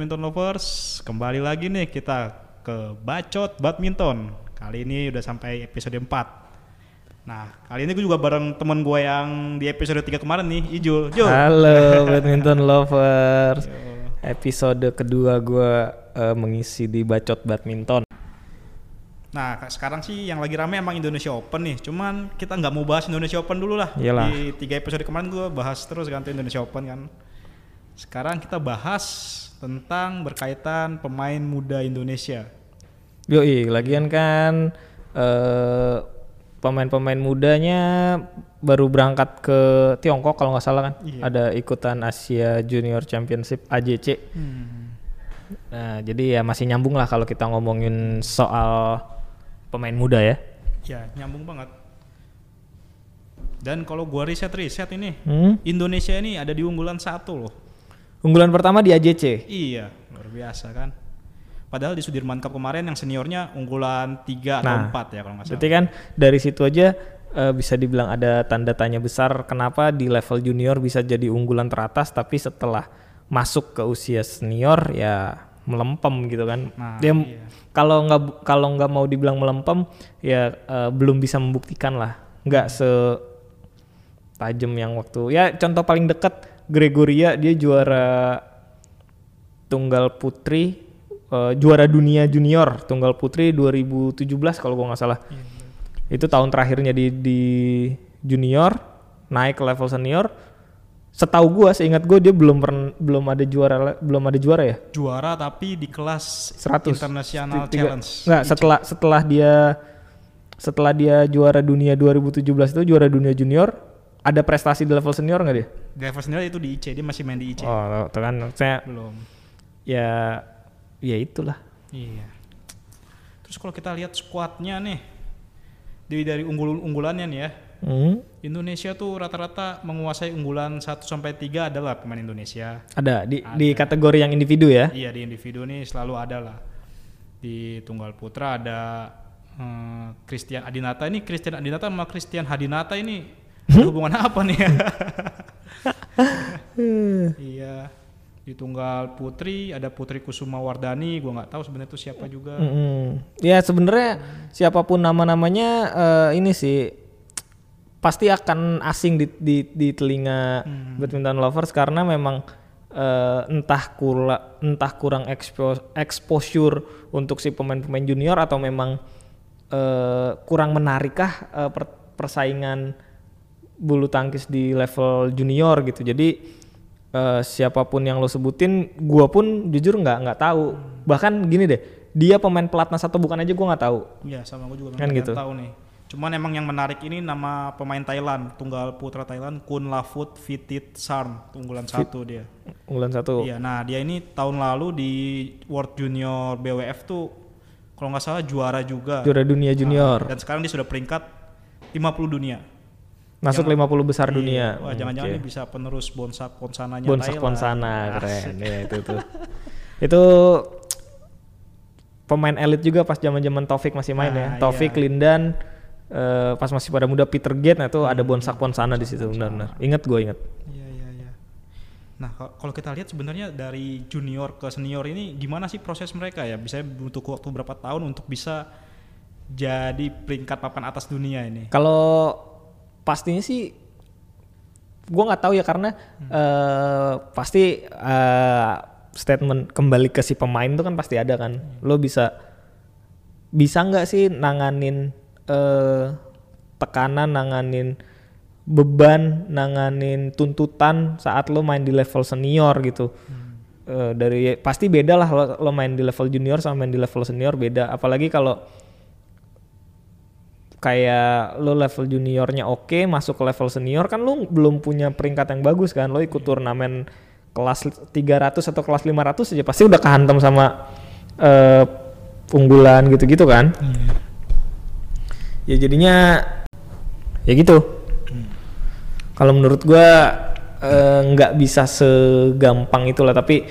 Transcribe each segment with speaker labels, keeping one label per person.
Speaker 1: badminton lovers, kembali lagi nih kita ke Bacot Badminton. Kali ini udah sampai episode 4. Nah, kali ini gue juga bareng temen gue yang di episode 3 kemarin nih, Ijul. Jul.
Speaker 2: Halo badminton lovers. Episode kedua gue uh, mengisi di bacot badminton.
Speaker 1: Nah, ka- sekarang sih yang lagi rame emang Indonesia Open nih. Cuman kita nggak mau bahas Indonesia Open dulu lah.
Speaker 2: Iyalah.
Speaker 1: Di tiga episode kemarin gue bahas terus kan tuh Indonesia Open kan. Sekarang kita bahas tentang berkaitan pemain muda Indonesia.
Speaker 2: Yoi, lagian kan eh, pemain-pemain mudanya baru berangkat ke Tiongkok kalau nggak salah kan.
Speaker 1: Iya.
Speaker 2: Ada ikutan Asia Junior Championship AJC. Nah, jadi ya masih nyambung lah kalau kita ngomongin soal pemain muda ya.
Speaker 1: Ya, nyambung banget. Dan kalau gua riset-riset ini,
Speaker 2: Hmm?
Speaker 1: Indonesia ini ada di unggulan satu loh.
Speaker 2: Unggulan pertama di AJC.
Speaker 1: Iya, luar biasa kan. Padahal di Sudirman Cup kemarin yang seniornya unggulan 3 atau
Speaker 2: Nah,
Speaker 1: 4 ya kalau nggak salah.
Speaker 2: Berarti kan dari situ aja eh, bisa dibilang ada tanda tanya besar kenapa di level junior bisa jadi unggulan teratas tapi setelah masuk ke usia senior ya melempem gitu kan.
Speaker 1: Nah,
Speaker 2: Dia
Speaker 1: iya.
Speaker 2: kalau nggak kalau nggak mau dibilang melempem ya eh, belum bisa membuktikan lah. Nggak se tajam yang waktu ya contoh paling dekat Gregoria dia juara tunggal putri eh, juara dunia junior tunggal putri 2017 kalau gua nggak salah. Itu tahun terakhirnya di di junior naik ke level senior. Setahu gua seingat gua dia belum pern- belum ada juara belum ada juara ya?
Speaker 1: Juara tapi di kelas
Speaker 2: 100
Speaker 1: International
Speaker 2: Tiga-
Speaker 1: Challenge.
Speaker 2: nggak setelah setelah dia setelah dia juara dunia 2017 itu juara dunia junior ada prestasi di level senior nggak dia
Speaker 1: Di level senior itu di IC, dia masih main di IC.
Speaker 2: oh itu kan saya
Speaker 1: Belum.
Speaker 2: ya ya itulah
Speaker 1: Iya. Terus kalau kita lihat skuadnya nih, dari dari unggul unggulannya nih ya,
Speaker 2: Hmm,
Speaker 1: Indonesia tuh rata-rata menguasai unggulan 1 sampai 3 adalah pemain Indonesia.
Speaker 2: ada di di kategori yang individu ya
Speaker 1: Iya di individu nih selalu ada lah. Di tunggal putra ada eh, Christian Adinata ini Christian Adinata sama Christian Hadinata ini ada hubungan apa nih? iya. Di tunggal putri ada Putri Kusuma Wardani, gua nggak tahu sebenarnya itu siapa juga.
Speaker 2: Mm-mm. Ya sebenarnya siapa pun nama-namanya eh, ini sih pasti akan asing di di, di telinga badminton lovers karena memang eh, entah kura, entah kurang expo- exposure untuk si pemain-pemain junior atau memang eh, kurang menarikkah eh, per- persaingan bulu tangkis di level junior gitu. Jadi eh, siapa pun yang lo sebutin, gua pun jujur nggak nggak tahu. Bahkan gini deh, dia pemain pelatnas atau bukan aja gua nggak tahu.
Speaker 1: Iya sama gue juga
Speaker 2: Kan
Speaker 1: nggak
Speaker 2: gitu.
Speaker 1: tahu nih. Cuman emang yang menarik ini nama pemain Thailand, tunggal putra Thailand Kun Lafut Vitit Sarn, unggulan satu dia.
Speaker 2: Unggulan satu.
Speaker 1: Iya, nah dia ini tahun lalu di World Junior BWF tuh kalau nggak salah juara juga.
Speaker 2: Juara dunia junior.
Speaker 1: Dan sekarang dia sudah peringkat 50 dunia.
Speaker 2: Masuk 50 besar dunia.
Speaker 1: Wah, jangan-jangan dia bisa penerus Bonsak Ponsananya
Speaker 2: Bonsak
Speaker 1: Thailand.
Speaker 2: Ponsana keren. Ya, itu tuh. itu pemain elit juga pas zaman-zaman Taufik masih main
Speaker 1: Nah,
Speaker 2: ya. Taufik,
Speaker 1: iya.
Speaker 2: Lindan eh, pas masih pada muda Peter Gate nah itu ada Bonsak Ponsana di situ benar-benar. Ingat gue ingat.
Speaker 1: Iya iya iya. Nah ka- kalau kita lihat sebenarnya dari junior ke senior ini gimana sih proses mereka ya? Bisa butuh waktu berapa tahun untuk bisa jadi peringkat papan atas dunia ini?
Speaker 2: Kalau pastinya sih gua nggak tahu ya karena eh, pasti eh, statement kembali ke si pemain itu kan pasti ada kan. Lo bisa bisa nggak sih nanganin eh, tekanan, nanganin beban, nanganin tuntutan saat lo main di level senior gitu. Eh, dari pasti beda lah lo, lo main di level junior sama main di level senior beda. Apalagi kalau kayak lo level juniornya oke masuk ke level senior kan lo belum punya peringkat yang bagus kan? Lo ikut turnamen kelas 300 atau kelas 500 aja pasti udah kehantam sama eh, unggulan gitu-gitu kan? Ya jadinya ya gitu. Kalau menurut gua eh, nggak bisa segampang itulah tapi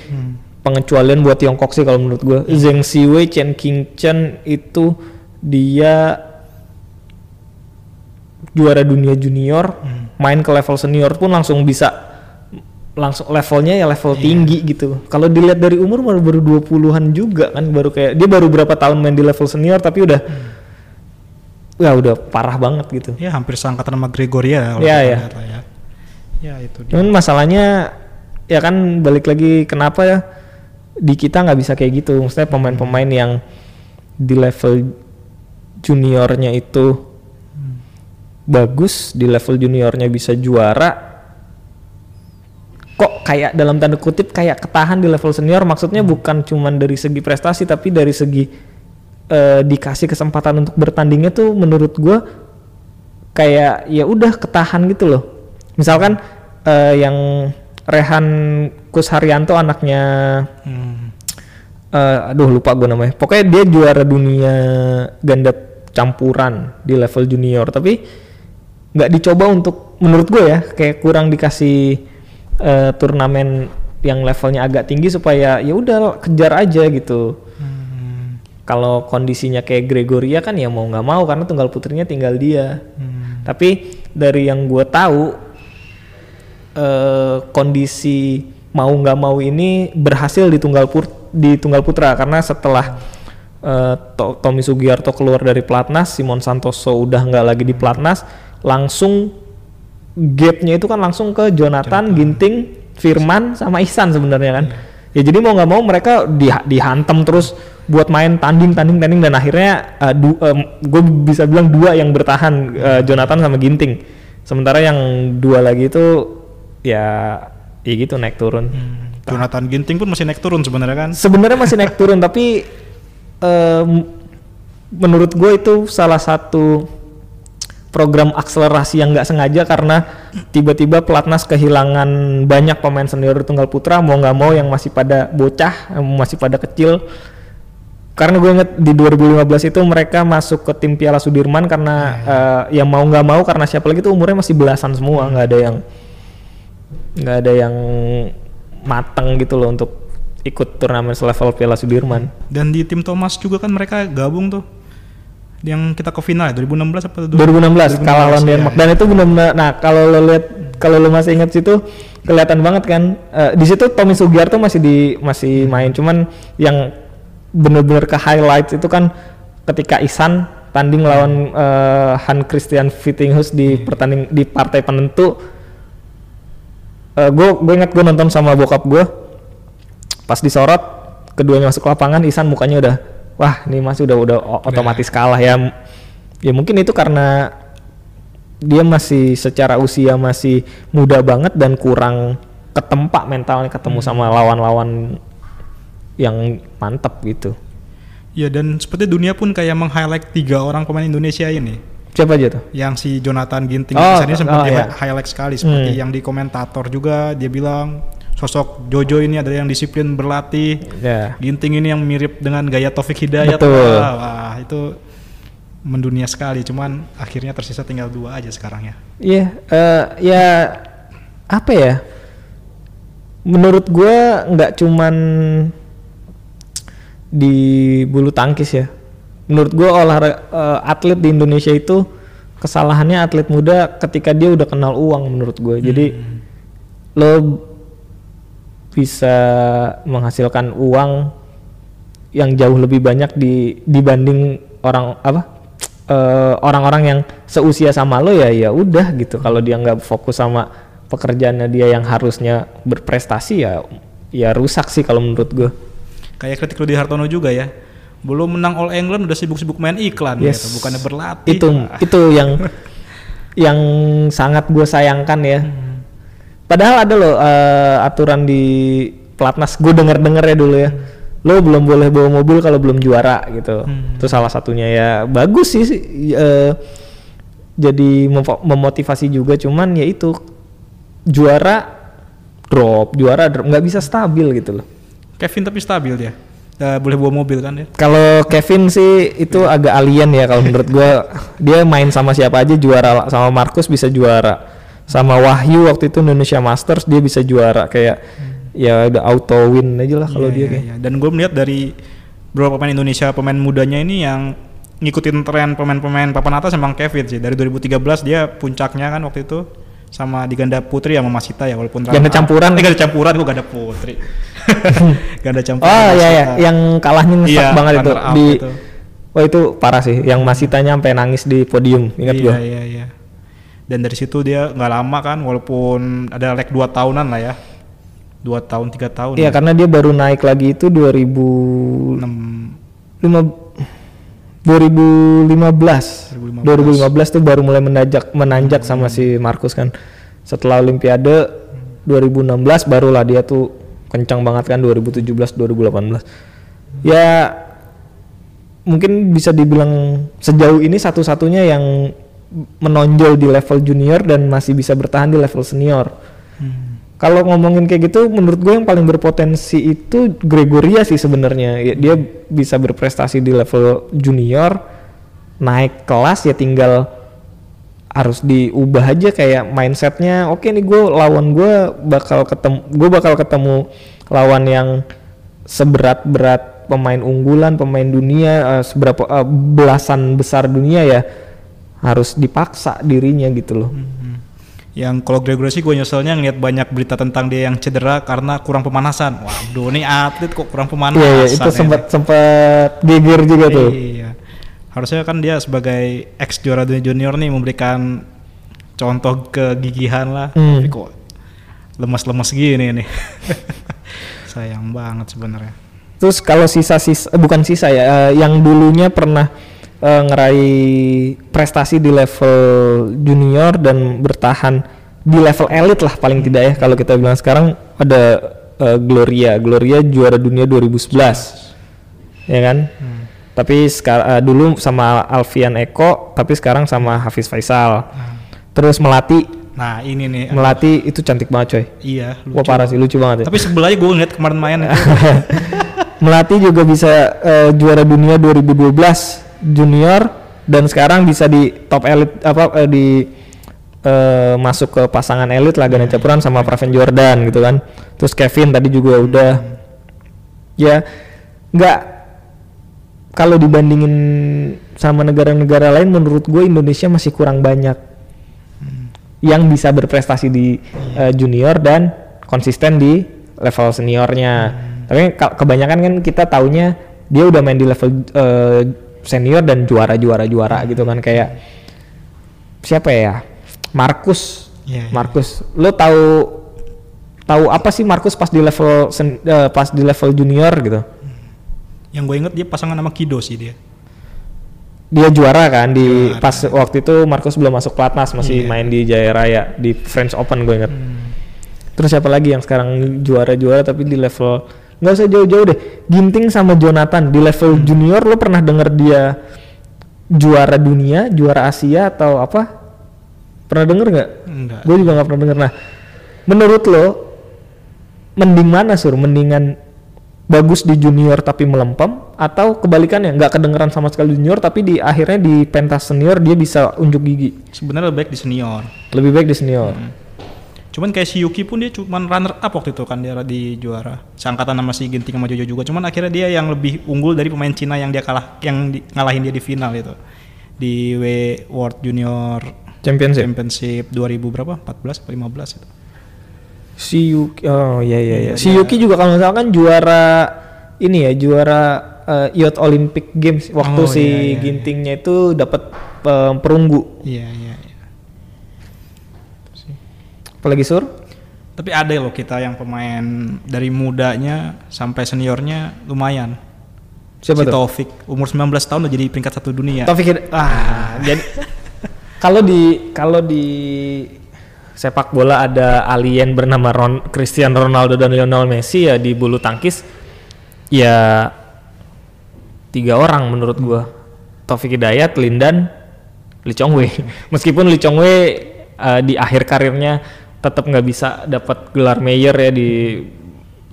Speaker 2: pengecualian buat Tiongkok sih kalau menurut gua. Zheng Siwei Chen Qingchen itu dia juara dunia junior main ke level senior pun langsung bisa langsung levelnya ya level
Speaker 1: Iya.
Speaker 2: tinggi gitu. Kalau dilihat dari umur baru baru 20-an juga kan baru kayak dia baru berapa tahun main di level senior tapi udah
Speaker 1: Hmm.
Speaker 2: ya udah parah banget gitu.
Speaker 1: Ya hampir seangkatan sama Gregoria kalau kita
Speaker 2: iya.
Speaker 1: lihat lah ya. Ya itu dia.
Speaker 2: Cuman masalahnya ya kan balik lagi kenapa ya di kita nggak bisa kayak gitu. Maksudnya pemain-pemain yang di level juniornya itu bagus, di level juniornya bisa juara. Kok kayak dalam tanda kutip kayak ketahan di level senior maksudnya bukan cuman dari segi prestasi tapi dari segi eh, dikasih kesempatan untuk bertandingnya tuh menurut gua kayak ya udah ketahan gitu loh. Misalkan eh, yang Rehan Kus Haryanto anaknya
Speaker 1: Hmm.
Speaker 2: eh, aduh lupa gue namanya. Pokoknya dia juara dunia ganda campuran di level junior tapi nggak dicoba untuk menurut gue ya kayak kurang dikasih eh, turnamen yang levelnya agak tinggi supaya ya udah kejar aja gitu.
Speaker 1: Hmm.
Speaker 2: Kalau kondisinya kayak Gregoria kan ya mau nggak mau karena tunggal putrinya tinggal dia.
Speaker 1: Hmm.
Speaker 2: Tapi dari yang gue tahu eh, kondisi mau nggak mau ini berhasil di tunggal pur- di tunggal putra karena setelah eh, To- Tommy Sugiarto keluar dari pelatnas, Simon Santoso udah nggak lagi di pelatnas, langsung gapnya itu kan langsung ke Jonathan, Ginting, Firman sama Ihsan sebenarnya kan. Ya jadi mau nggak mau mereka di- dihantam terus buat main tanding tanding tanding dan akhirnya gue bisa bilang dua yang bertahan eh, Jonathan sama Ginting. Sementara yang dua lagi itu ya ya gitu naik turun.
Speaker 1: Hmm. Jonathan Ginting pun masih naik turun sebenarnya kan.
Speaker 2: Sebenarnya masih naik turun tapi em, menurut gue itu salah satu program akselerasi yang nggak sengaja karena tiba-tiba pelatnas kehilangan banyak pemain senior tunggal putra mau nggak mau yang masih pada bocah yang masih pada kecil karena gue inget di 2015 itu mereka masuk ke tim Piala Sudirman karena eh, yang mau nggak mau karena siapa lagi tuh umurnya masih belasan semua nggak ada yang nggak ada yang matang gitu loh untuk ikut turnamen selevel Piala Sudirman.
Speaker 1: Dan di tim Thomas juga kan mereka gabung tuh. Yang kita ke final ya, 2016 apa
Speaker 2: 2016 kalah lawan Denmark.
Speaker 1: iya.
Speaker 2: dan itu benar-benar nah kalau lo lihat kalau lo masih ingat situ kelihatan banget kan eh, di situ Tommy Sugiarto masih di masih main. Cuman yang benar-benar ke highlight itu kan ketika Isan tanding lawan eh, Han Christian Vittinghus di pertanding di partai penentu. Gue gue ingat gue nonton sama bokap gue pas disorot keduanya masuk lapangan Isan mukanya udah wah ini masih udah udah otomatis kalah ya ya mungkin itu karena dia masih secara usia masih muda banget dan kurang ketempa mentalnya ketemu sama lawan-lawan yang mantep gitu
Speaker 1: Ya dan seperti dunia pun kayak meng-highlight tiga orang pemain Indonesia ini.
Speaker 2: siapa aja tuh
Speaker 1: Yang si Jonathan Ginting
Speaker 2: Oh,
Speaker 1: ini sempat
Speaker 2: oh,
Speaker 1: di
Speaker 2: iya.
Speaker 1: highlight sekali seperti
Speaker 2: Hmm.
Speaker 1: yang di komentator juga dia bilang sosok Jojo ini adalah yang disiplin berlatih.
Speaker 2: ya
Speaker 1: Ginting ini yang mirip dengan gaya Taufik Hidayat.
Speaker 2: Betul.
Speaker 1: Wah, wah, itu mendunia sekali. Cuman akhirnya tersisa tinggal dua aja sekarang ya.
Speaker 2: Iya, eh, ya apa ya? Menurut gue nggak cuman di bulu tangkis ya. Menurut gue olahraga eh, atlet di Indonesia itu kesalahannya atlet muda ketika dia udah kenal uang menurut gue. Jadi lo bisa menghasilkan uang yang jauh lebih banyak di dibanding orang apa eh, orang-orang yang seusia sama lo ya ya udah gitu kalau dia nggak fokus sama pekerjaannya dia yang harusnya berprestasi ya ya rusak sih kalau menurut gue
Speaker 1: Kayak kritik Rudi Hartono juga ya. Belum menang All England udah sibuk-sibuk main iklan
Speaker 2: Yes.
Speaker 1: gitu, bukannya berlatih.
Speaker 2: itu itu yang yang sangat gue sayangkan ya padahal ada loh eh, aturan di pelatnas. Gue denger denger ya dulu ya. Lo belum boleh bawa mobil kalau belum juara gitu.
Speaker 1: Hmm.
Speaker 2: itu salah satunya ya bagus sih sih, eh, jadi memfo- memotivasi juga. Cuman ya itu juara drop juara drop nggak bisa stabil gitu loh.
Speaker 1: Kevin tapi stabil dia. Eh, boleh bawa mobil kan dia.
Speaker 2: Kalau Kevin sih itu agak alien ya kalau menurut gua. Dia main sama siapa aja juara sama Markus bisa juara sama Wahyu waktu itu Indonesia Masters dia bisa juara kayak ya udah auto win aja lah kalau
Speaker 1: Iya,
Speaker 2: dia
Speaker 1: iya,
Speaker 2: kayak
Speaker 1: iya. Dan gue melihat dari beberapa pemain Indonesia pemain mudanya ini yang ngikutin tren pemain-pemain papan atas emang Kevin sih. Dari 2013 dia puncaknya kan waktu itu sama di ganda putri sama Masita ya walaupun
Speaker 2: Ganda campuran.
Speaker 1: Eh, ganda campuran gua ganda putri. ganda campuran.
Speaker 2: Oh iya ya,
Speaker 1: Masita.
Speaker 2: yang kalahnya ngesek
Speaker 1: Iya,
Speaker 2: banget itu di
Speaker 1: itu.
Speaker 2: Wah itu parah sih, yang Masitanya sampai nangis di podium, ingat
Speaker 1: iya,
Speaker 2: gua.
Speaker 1: Iya iya Dan dari situ dia nggak lama kan walaupun ada leg 2 tahunan lah ya. 2 tahun 3 tahun.
Speaker 2: Iya,
Speaker 1: ya.
Speaker 2: karena dia baru naik lagi itu 2005
Speaker 1: Enam-
Speaker 2: 2015.
Speaker 1: 2015.
Speaker 2: 2015 tuh baru mulai menanjak menanjak sama si Markus kan. Setelah Olimpiade 2016 barulah dia tuh kencang banget kan 2017 2018. Ya mungkin bisa dibilang sejauh ini satu-satunya yang menonjol di level junior dan masih bisa bertahan di level senior.
Speaker 1: Hmm.
Speaker 2: Kalau ngomongin kayak gitu, menurut gue yang paling berpotensi itu Gregoria sih sebenarnya. Ya, dia bisa berprestasi di level junior, naik kelas ya tinggal harus diubah aja kayak mindsetnya. Oke nih gue lawan gue bakal ketemu, gue bakal ketemu lawan yang seberat-berat pemain unggulan, pemain dunia, eh, seberapa eh, belasan besar dunia ya harus dipaksa dirinya gitu loh.
Speaker 1: Hmm. Yang kalau Gregory sih gue nyeselnya ngeliat banyak berita tentang dia yang cedera karena kurang pemanasan. Waduh, ini atlet kok kurang pemanasan.
Speaker 2: Iya, iya, itu
Speaker 1: ini.
Speaker 2: sempat sempat geger juga tuh.
Speaker 1: Iya. Harusnya kan dia sebagai ex juara dunia junior nih memberikan contoh kegigihan lah.
Speaker 2: Hmm.
Speaker 1: Tapi kok lemas-lemas gini nih. Sayang banget sebenarnya.
Speaker 2: Terus kalau sisa-sisa eh, bukan sisa ya, eh, yang dulunya pernah eh, ngeraih prestasi di level junior dan bertahan di level elit lah paling tidak ya kalau kita bilang sekarang ada eh, Gloria, Gloria juara dunia 2011. Ya kan? Tapi sekarang dulu sama Alfian Eko, tapi sekarang sama Hafiz Faisal. Terus Melati,
Speaker 1: Nah ini nih.
Speaker 2: Melati itu cantik banget coy.
Speaker 1: Iya.
Speaker 2: Wah parah sih, lucu banget ya.
Speaker 1: Tapi sebelahnya gue ngeliat kemarin main itu.
Speaker 2: Melati juga bisa eh, juara dunia 2012 junior dan sekarang bisa di top elit apa eh, di eh, masuk ke pasangan elit lah ganda campuran sama Praven Jordan gitu kan. Terus Kevin tadi juga udah ya nggak kalau dibandingin sama negara-negara lain menurut gue Indonesia masih kurang banyak yang bisa berprestasi di eh, junior dan konsisten di level seniornya. Tapi ka- kebanyakan kan kita taunya dia udah main di level eh, senior dan juara-juara juara gitu kan kayak siapa ya? Markus.
Speaker 1: Iya, iya.
Speaker 2: Markus. Lo tahu tahu apa sih Markus pas di level sen- eh, pas di level junior gitu?
Speaker 1: Yang gue inget dia pasangan sama Kido sih dia.
Speaker 2: Dia juara kan di
Speaker 1: Juara.
Speaker 2: pas waktu itu Markus belum masuk pelatnas masih
Speaker 1: Iya.
Speaker 2: main di Jaya Raya di French Open gue inget.
Speaker 1: Hmm.
Speaker 2: Terus siapa lagi yang sekarang juara-juara tapi di level nggak usah jauh-jauh deh. Ginting sama Jonathan di level junior lo pernah denger dia juara dunia, juara Asia atau apa? Pernah denger nggak? Gue juga nggak pernah denger. Nah, menurut lo mending mana sur? Mendingan bagus di junior tapi melempem atau kebalikannya nggak kedengeran sama sekali di junior tapi di akhirnya di pentas senior dia bisa unjuk gigi.
Speaker 1: Sebenarnya lebih baik di senior.
Speaker 2: Lebih baik di senior.
Speaker 1: Cuman kayak si Yuki pun dia cuman runner up waktu itu kan dia di juara. Seangkatan sama si Ginting sama Jojo juga. Cuman akhirnya dia yang lebih unggul dari pemain Cina yang dia kalah yang di- ngalahin dia di final itu. Di W World Junior
Speaker 2: Championship.
Speaker 1: Championship 2000 berapa? 14 atau 15 itu.
Speaker 2: Si Yuki, oh iya iya iya.
Speaker 1: Iya,
Speaker 2: Si Yuki juga kalau salah kan juara ini ya, juara eh, Youth Olympic Games waktu
Speaker 1: Oh,
Speaker 2: si
Speaker 1: iya, iya,
Speaker 2: Gintingnya itu dapat eh, perunggu.
Speaker 1: Iya, iya, iya.
Speaker 2: Apalagi sur?
Speaker 1: Tapi ada loh kita yang pemain dari mudanya sampai seniornya lumayan.
Speaker 2: Siapa
Speaker 1: si
Speaker 2: tuh?
Speaker 1: Taufik umur 19 tahun udah jadi peringkat satu dunia.
Speaker 2: Taufik ah, jadi kalau di kalau di sepak bola ada alien bernama Ron, Cristiano Ronaldo dan Lionel Messi ya di bulu tangkis ya tiga orang menurut gua Taufik Hidayat, Lindan, Lee Chong Wei. Meskipun Lee Chong Wei eh, di akhir karirnya tetap nggak bisa dapat gelar mayor ya di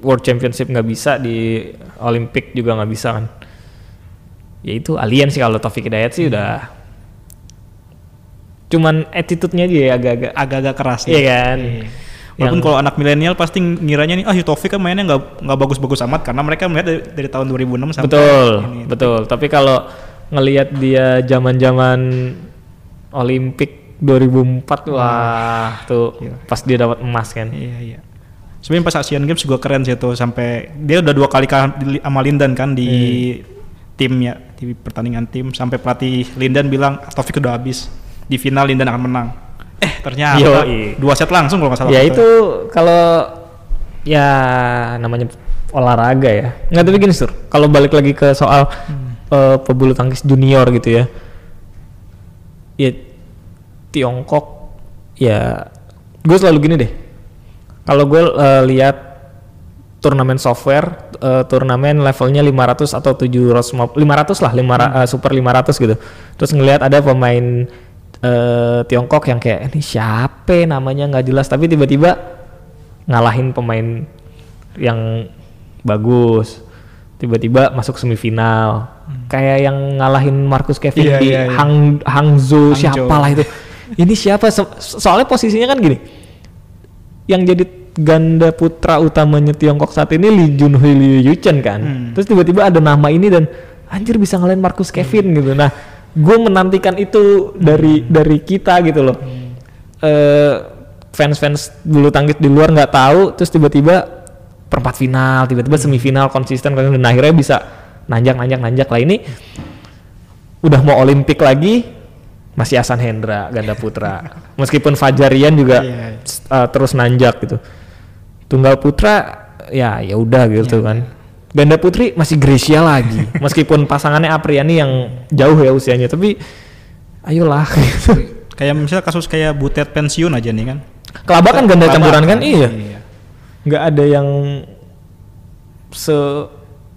Speaker 2: World Championship nggak bisa di Olympic juga nggak bisa kan. Ya itu alien sih kalau Taufik Hidayat sih udah cuman attitude-nya aja ya agak-agak
Speaker 1: Agak-agak keras
Speaker 2: iya kan?
Speaker 1: Walaupun
Speaker 2: Yang-
Speaker 1: kalau anak milenial pasti ngiranya nih ah Taufik kan mainnya nggak nggak bagus-bagus amat karena mereka melihat dari, dari tahun 2006 sampai
Speaker 2: betul
Speaker 1: ini.
Speaker 2: betul. Tapi kalau ngelihat dia zaman-zaman Olimpik 2004 wah tuh pas dia dapat emas kan.
Speaker 1: Iya iya. Sebenarnya pas Asian Games juga keren sih tuh sampai dia udah dua kali sama Lindan kan di timnya di pertandingan tim sampai pelatih Lindan bilang Taufik udah habis di final Lindan akan menang. Eh ternyata
Speaker 2: Yoi.
Speaker 1: dua set langsung kalau nggak salah.
Speaker 2: ya itu kalau ya namanya olahraga ya. Nggak tapi gini sur, kalau balik lagi ke soal eh, pebulu tangkis junior gitu ya. Ya Tiongkok ya gue selalu gini deh. Kalau gue eh, lihat turnamen software, eh, turnamen levelnya 500 atau 700 500 lah, 500 eh, super 500 gitu. Terus ngelihat ada pemain eh, Tiongkok yang kayak ini siapa namanya nggak jelas tapi tiba-tiba ngalahin pemain yang bagus. Tiba-tiba masuk semifinal. Kayak yang ngalahin Marcus Kevin
Speaker 1: Iya,
Speaker 2: di
Speaker 1: iya, iya.
Speaker 2: Hang Hangzhou
Speaker 1: Hangzhou.
Speaker 2: siapalah itu. Ini siapa? So- soalnya posisinya kan gini yang jadi ganda putra utamanya Tiongkok saat ini Lee Junhui Liu Yuchen kan.
Speaker 1: Hmm.
Speaker 2: Terus tiba-tiba ada nama ini dan anjir bisa ngalahin Marcus Kevin gitu. Nah, gue menantikan itu dari dari kita gitu loh. Eh, fans-fans bulu tangkis di luar nggak tahu, terus tiba-tiba perempat final, tiba-tiba semifinal konsisten konsisten dan akhirnya bisa nanjak nanjak nanjak lah ini udah mau Olimpik lagi masih Hasan Hendra ganda putra meskipun Fajarian juga
Speaker 1: Iya, iya.
Speaker 2: uh, terus nanjak gitu tunggal putra ya ya udah gitu kan ganda putri masih Gracia lagi meskipun pasangannya Apriani yang jauh ya usianya tapi ayolah gitu.
Speaker 1: Kayak misalnya kasus kayak Butet pensiun aja nih kan.
Speaker 2: Kelaba kan ganda
Speaker 1: Kelaba
Speaker 2: campuran kan iya
Speaker 1: Iya.
Speaker 2: nggak ada yang se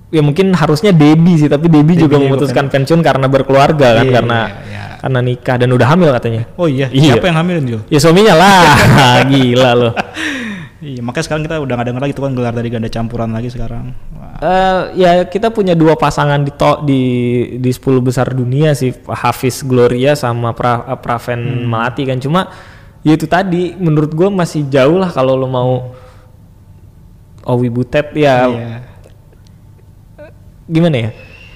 Speaker 2: ya mungkin harusnya Debi sih tapi Debi juga
Speaker 1: Debi juga
Speaker 2: memutuskan pensiun karena berkeluarga kan
Speaker 1: Iya,
Speaker 2: karena
Speaker 1: iya, iya.
Speaker 2: Karena nikah dan udah hamil katanya
Speaker 1: Oh iya,
Speaker 2: Iya.
Speaker 1: siapa yang hamilin Jul?
Speaker 2: ya suaminya lah gila loh
Speaker 1: Iya, makanya sekarang kita udah nggak dengar lagi tuh kan gelar dari ganda campuran lagi sekarang.
Speaker 2: Eh, ya kita punya dua pasangan di to, di di 10 besar dunia sih Hafiz Gloria sama pra, eh, Praven Melati kan cuma ya itu tadi menurut gue masih jauh lah kalau lo mau Owi Butet ya
Speaker 1: Iya.
Speaker 2: gimana ya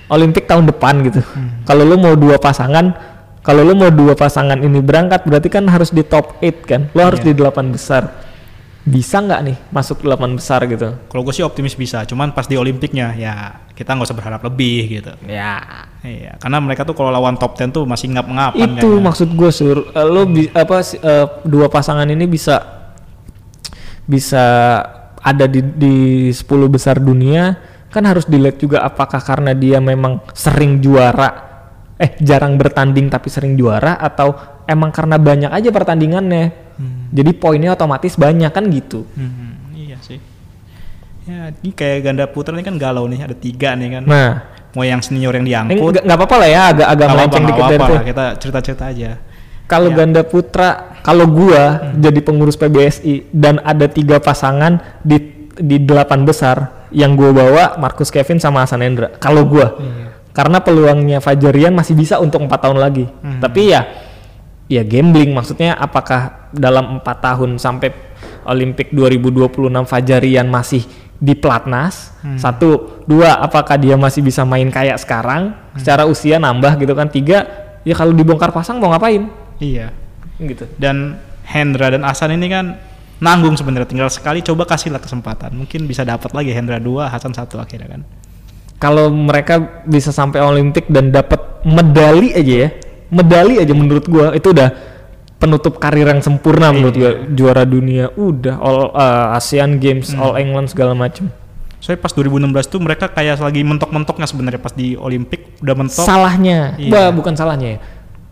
Speaker 2: Olimpik tahun depan gitu
Speaker 1: Hmm.
Speaker 2: kalau lo mau dua pasangan kalau lo mau dua pasangan ini berangkat berarti kan harus di top 8 kan lo harus
Speaker 1: Iya.
Speaker 2: di delapan besar bisa nggak nih masuk delapan besar gitu
Speaker 1: Kalau gue sih optimis bisa, cuman pas di Olimpiknya ya kita nggak usah berharap lebih gitu.
Speaker 2: ya
Speaker 1: Iya, karena mereka tuh kalau lawan top 10 tuh masih ngap-ngapan
Speaker 2: itu
Speaker 1: kayaknya.
Speaker 2: maksud gue sur Eh, lo bi- apa eh, dua pasangan ini bisa bisa ada di di 10 besar dunia kan harus dilihat juga apakah karena dia memang sering juara eh jarang bertanding tapi sering juara atau emang karena banyak aja pertandingannya jadi poinnya otomatis banyak kan gitu
Speaker 1: Hmm, iya sih. Ya, ini kayak ganda putra ini kan galau nih, ada tiga nih kan.
Speaker 2: nah
Speaker 1: Mau yang senior yang diangkut,
Speaker 2: nggak apa-apa lah ya agak agak
Speaker 1: nggak
Speaker 2: melenceng dikit dari itu
Speaker 1: lah, kita cerita-cerita aja.
Speaker 2: Kalau
Speaker 1: Ya.
Speaker 2: ganda putra, kalau gua jadi pengurus PBSI dan ada tiga pasangan di di delapan besar yang gua bawa Marcus Kevin sama Hasan Hendra. Kalau gua, karena peluangnya Fajarian masih bisa untuk empat tahun lagi. Tapi ya, ya gambling maksudnya apakah dalam empat tahun sampai Olimpik 2026 Fajarian masih di pelatnas satu. Dua apakah dia masih bisa main kayak sekarang? Secara usia nambah gitu kan. Tiga ya kalau dibongkar pasang mau ngapain?
Speaker 1: Iya.
Speaker 2: gitu.
Speaker 1: Dan Hendra dan Hasan ini kan nanggung sebenarnya. Tinggal sekali coba kasihlah kesempatan. Mungkin bisa dapat lagi Hendra 2, Hasan satu akhirnya kan.
Speaker 2: Kalau mereka bisa sampai Olimpik dan dapat medali aja ya medali aja menurut gua itu udah penutup karir yang sempurna menurut gua juara dunia udah all uh, ASEAN Games All England segala macem
Speaker 1: Soalnya pas 2016 tuh mereka kayak lagi mentok-mentoknya sebenarnya pas di Olimpik udah mentok.
Speaker 2: salahnya
Speaker 1: Iya.
Speaker 2: Bah, bukan salahnya ya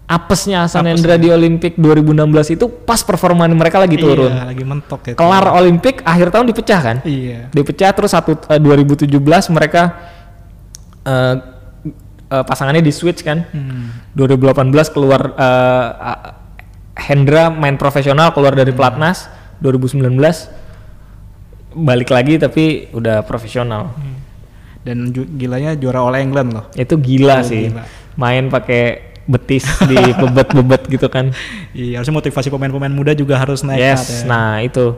Speaker 2: apesnya Hasan
Speaker 1: Apesnya.
Speaker 2: Hendra di Olimpik 2016 itu pas performa mereka lagi turun
Speaker 1: Iya, lagi mentok ya.
Speaker 2: kelar Olimpik akhir tahun dipecah kan
Speaker 1: Iya.
Speaker 2: dipecah terus satu eh, 2017 mereka eh, eh, pasangannya di switch kan
Speaker 1: Hmm.
Speaker 2: 2018 keluar a- Hendra main profesional keluar dari pelatnas 2019 balik lagi tapi udah profesional
Speaker 1: Dan ju- gilanya juara All England loh.
Speaker 2: itu gila
Speaker 1: Oh,
Speaker 2: sih
Speaker 1: gila.
Speaker 2: main pakai betis di bebet-bebet gitu kan
Speaker 1: Iya, harusnya motivasi pemain-pemain muda juga harus naik
Speaker 2: yes
Speaker 1: ya.
Speaker 2: nah itu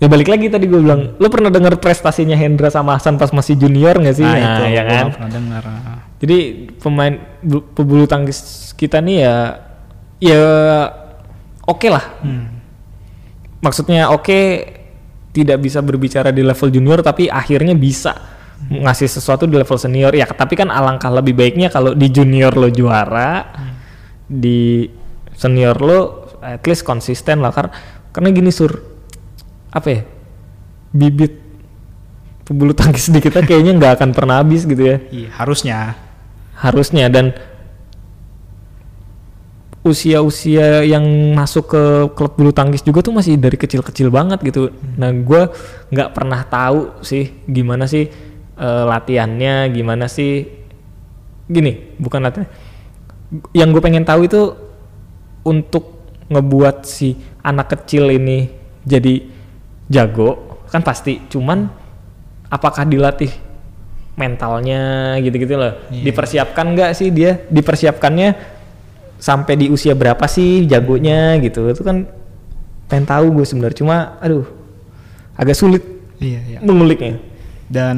Speaker 2: ya balik lagi tadi gue bilang lo pernah dengar prestasinya Hendra sama Hasan pas masih junior nggak sih
Speaker 1: Nah,
Speaker 2: Nah,
Speaker 1: itu
Speaker 2: ya kan
Speaker 1: pernah dengar.
Speaker 2: Jadi pemain bu- pebulu tangkis kita nih ya ya oke lah.
Speaker 1: Hmm.
Speaker 2: Maksudnya oke tidak bisa berbicara di level junior tapi akhirnya bisa ngasih sesuatu di level senior. Ya tapi kan alangkah lebih baiknya kalau di junior lo juara, di senior lo at least konsisten lah karena karena gini sur apa ya bibit pebulu tangkis di kita kayaknya nggak akan pernah habis gitu ya
Speaker 1: Iya, harusnya.
Speaker 2: harusnya dan usia-usia yang masuk ke klub bulu tangkis juga tuh masih dari kecil-kecil banget gitu. Nah, gue nggak pernah tahu sih gimana sih eh, latihannya, gimana sih gini, bukan latihan. Yang gue pengen tahu itu untuk ngebuat si anak kecil ini jadi jago kan pasti. Cuman apakah dilatih mentalnya gitu-gitu loh.
Speaker 1: Iya.
Speaker 2: Dipersiapkan nggak sih dia? Dipersiapkannya sampai di usia berapa sih jagonya gitu. Itu kan pengen tahu gue sebenarnya. Cuma aduh agak sulit
Speaker 1: Iya, iya.
Speaker 2: menguliknya.
Speaker 1: Dan